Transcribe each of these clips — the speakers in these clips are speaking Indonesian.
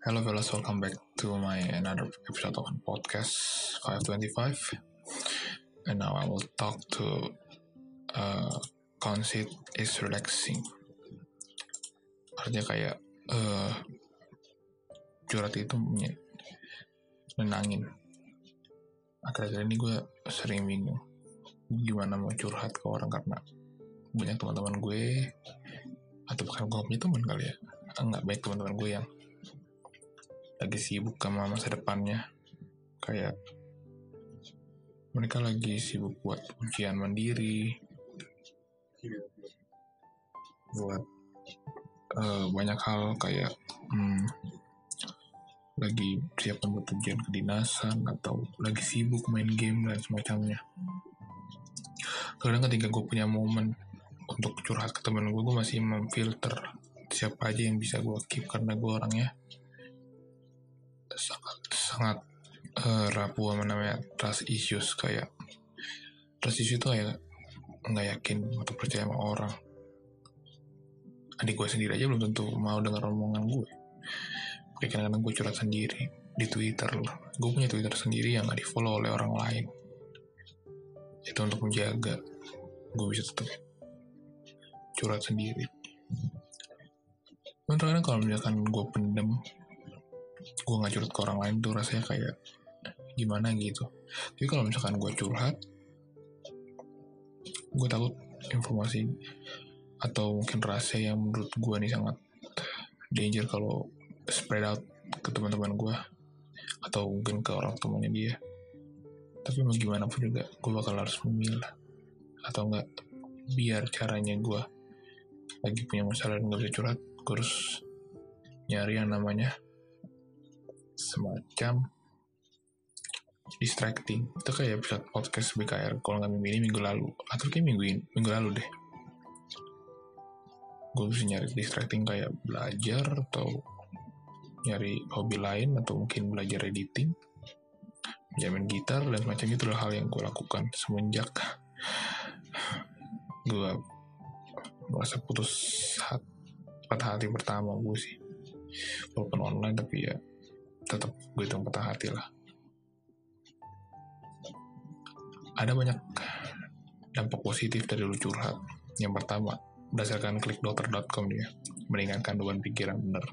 Hello fellas, welcome back to my another episode of podcast 525 and now I will talk to uh, conceit is relaxing. Artinya kayak uh, curhat itu menenangin akhir-akhir ini gue sering bingung gimana mau curhat ke orang karena banyak teman-teman gue atau bahkan gue punya teman kali ya. Enggak baik teman-teman gue yang lagi sibuk sama masa depannya. Kayak mereka lagi sibuk buat ujian mandiri buat uh, banyak hal kayak hmm, lagi siapkan buat ujian kedinasan atau lagi sibuk main game dan semacamnya. Kadang ketika gue punya momen untuk curhat ke temen gue gue masih memfilter siapa aja yang bisa gue keep karena gue orangnya sangat uh, rapuh sama namanya trust issues kayak trust issues itu kayak nggak yakin atau percaya sama orang. Adik gue sendiri aja belum tentu mau dengar omongan gue kayak kadang-kadang gue curhat sendiri di Twitter loh gue punya Twitter sendiri yang gak di follow oleh orang lain. Itu untuk menjaga. Gue bisa tetap curhat sendiri. Menurut kalau misalkan gue pendem gue nggak curhat ke orang lain tuh rasanya kayak gimana gitu. Tapi kalau misalkan gue curhat gue takut informasi atau mungkin rahasia yang menurut gue nih sangat danger kalau spread out ke teman-teman gue atau mungkin ke orang temannya dia. Tapi mau gimana pun juga gue bakal harus memilah. Atau enggak biar caranya gue lagi punya masalah dan gak bisa curhat gue harus nyari yang namanya semacam distracting. Itu kayak episode podcast BKR kalau nggak minggu ini minggu lalu. Atau kayak minggu ini minggu lalu deh. Gue bisa nyari distracting kayak belajar atau nyari hobi lain atau mungkin belajar editing. Jamin gitar dan macam itu adalah hal yang gue lakukan semenjak gue merasa putus patah hati pertama gue sih. Walaupun online tapi ya tetap gue hitung patah hati lah. Ada banyak dampak positif dari lu curhat. Yang pertama berdasarkan klikdokter.com dia meringankan beban pikiran bener.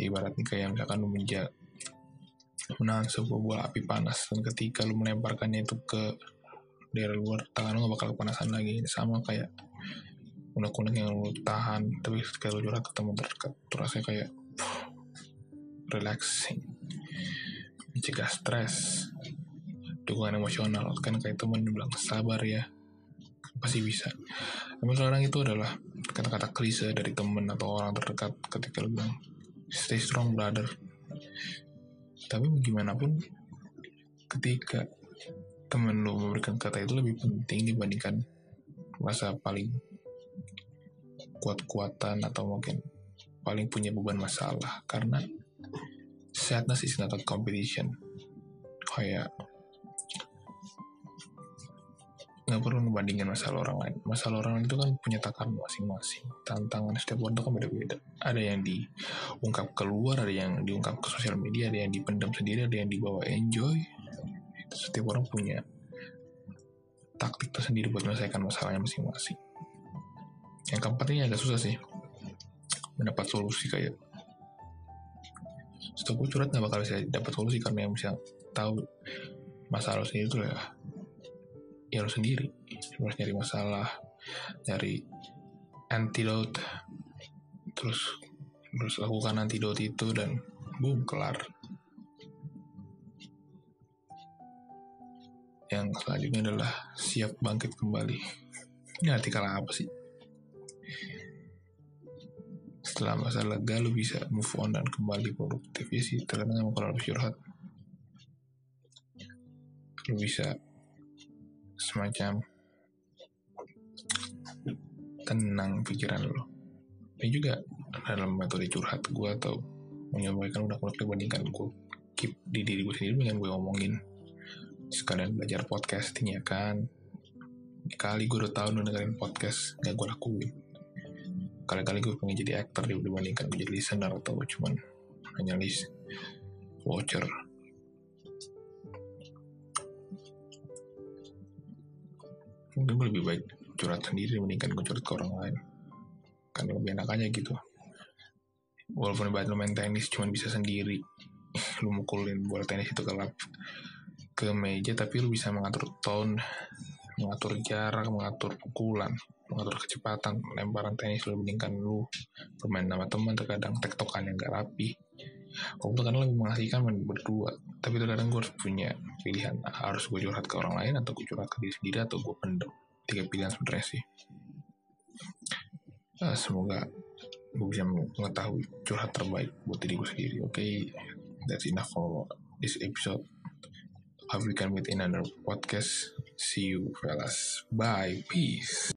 Ibaratnya kayak misalkan lu menja menahan sebuah bola api panas dan ketika lu melemparkannya itu ke daerah luar tangan lu gak bakal kepanasan lagi. Sama kayak unek-unek yang lu tahan tapi lu curhat ke teman terdekat tuh rasanya kayak relaxing mencegah stres dukungan emosional. Kan kayak temen bilang sabar ya pasti bisa. Tapi sekarang itu adalah kata-kata klise dari temen atau orang terdekat ketika lu bilang stay strong brother. Tapi bagaimanapun ketika temen lu memberikan kata itu lebih penting dibandingkan masa paling kuat-kuatan atau mungkin paling punya beban masalah. Karena sadness is not a competition. Kayak nggak perlu membandingkan masalah orang lain. Masalah orang lain itu kan punya takaran masing-masing. Tantangan setiap orang itu kan beda-beda. Ada yang diungkap keluar ada yang diungkap ke sosial media ada yang dipendam sendiri ada yang dibawa enjoy. Setiap orang punya taktik tersendiri buat menyelesaikan masalahnya masing-masing. Yang keempat ini agak susah sih mendapat solusi kayak setelah gue curhat gak bakal bisa dapat solusi karena yang bisa tahu masalah lo sendiri itu ya ya lo sendiri. Lo harus nyari masalah nyari antidote. Terus terus lakukan antidote itu dan boom kelar. Yang selanjutnya adalah siap bangkit kembali. Ini artikel apa sih setelah masa lega lu bisa move on dan kembali produktif. Ya sih terkadang emang kalau harus curhat. Lu bisa semacam tenang pikiran lo ini juga dalam metode curhat gue atau menyampaikan udah udah dibandingkan gue keep di diri gue sendiri dengan gue omongin. Sekalian belajar podcasting ya kan? Kali gue udah tahu dengerin podcast gak gue lakuin kali-kali gue pengen jadi aktor dibandingkan gue jadi listener atau cuman hanya list watcher mungkin gue lebih baik curhat sendiri mendingan gue curhat ke orang lain. Kan lebih enak aja gitu. Walaupun ibarat lu main tenis cuman bisa sendiri. Lu mukulin bola tenis itu ke lap ke meja tapi lu bisa mengatur tone mengatur jarak mengatur pukulan mengatur kecepatan lemparan tenis lu bandingkan lu bermain sama teman terkadang tektokan yang gak rapi. Kalau kan lebih mengasihkan main berdua. Tapi terkadang gue harus punya pilihan. Harus gue curhat ke orang lain atau gue curhat ke diri sendiri atau gue pendem. Tiga pilihan sebenarnya sih. Uh, semoga gue bisa mengetahui curhat terbaik buat diri gue sendiri oke? Okay? that's enough for this episode. Hope we can meet another podcast. See you fellas. Bye. Peace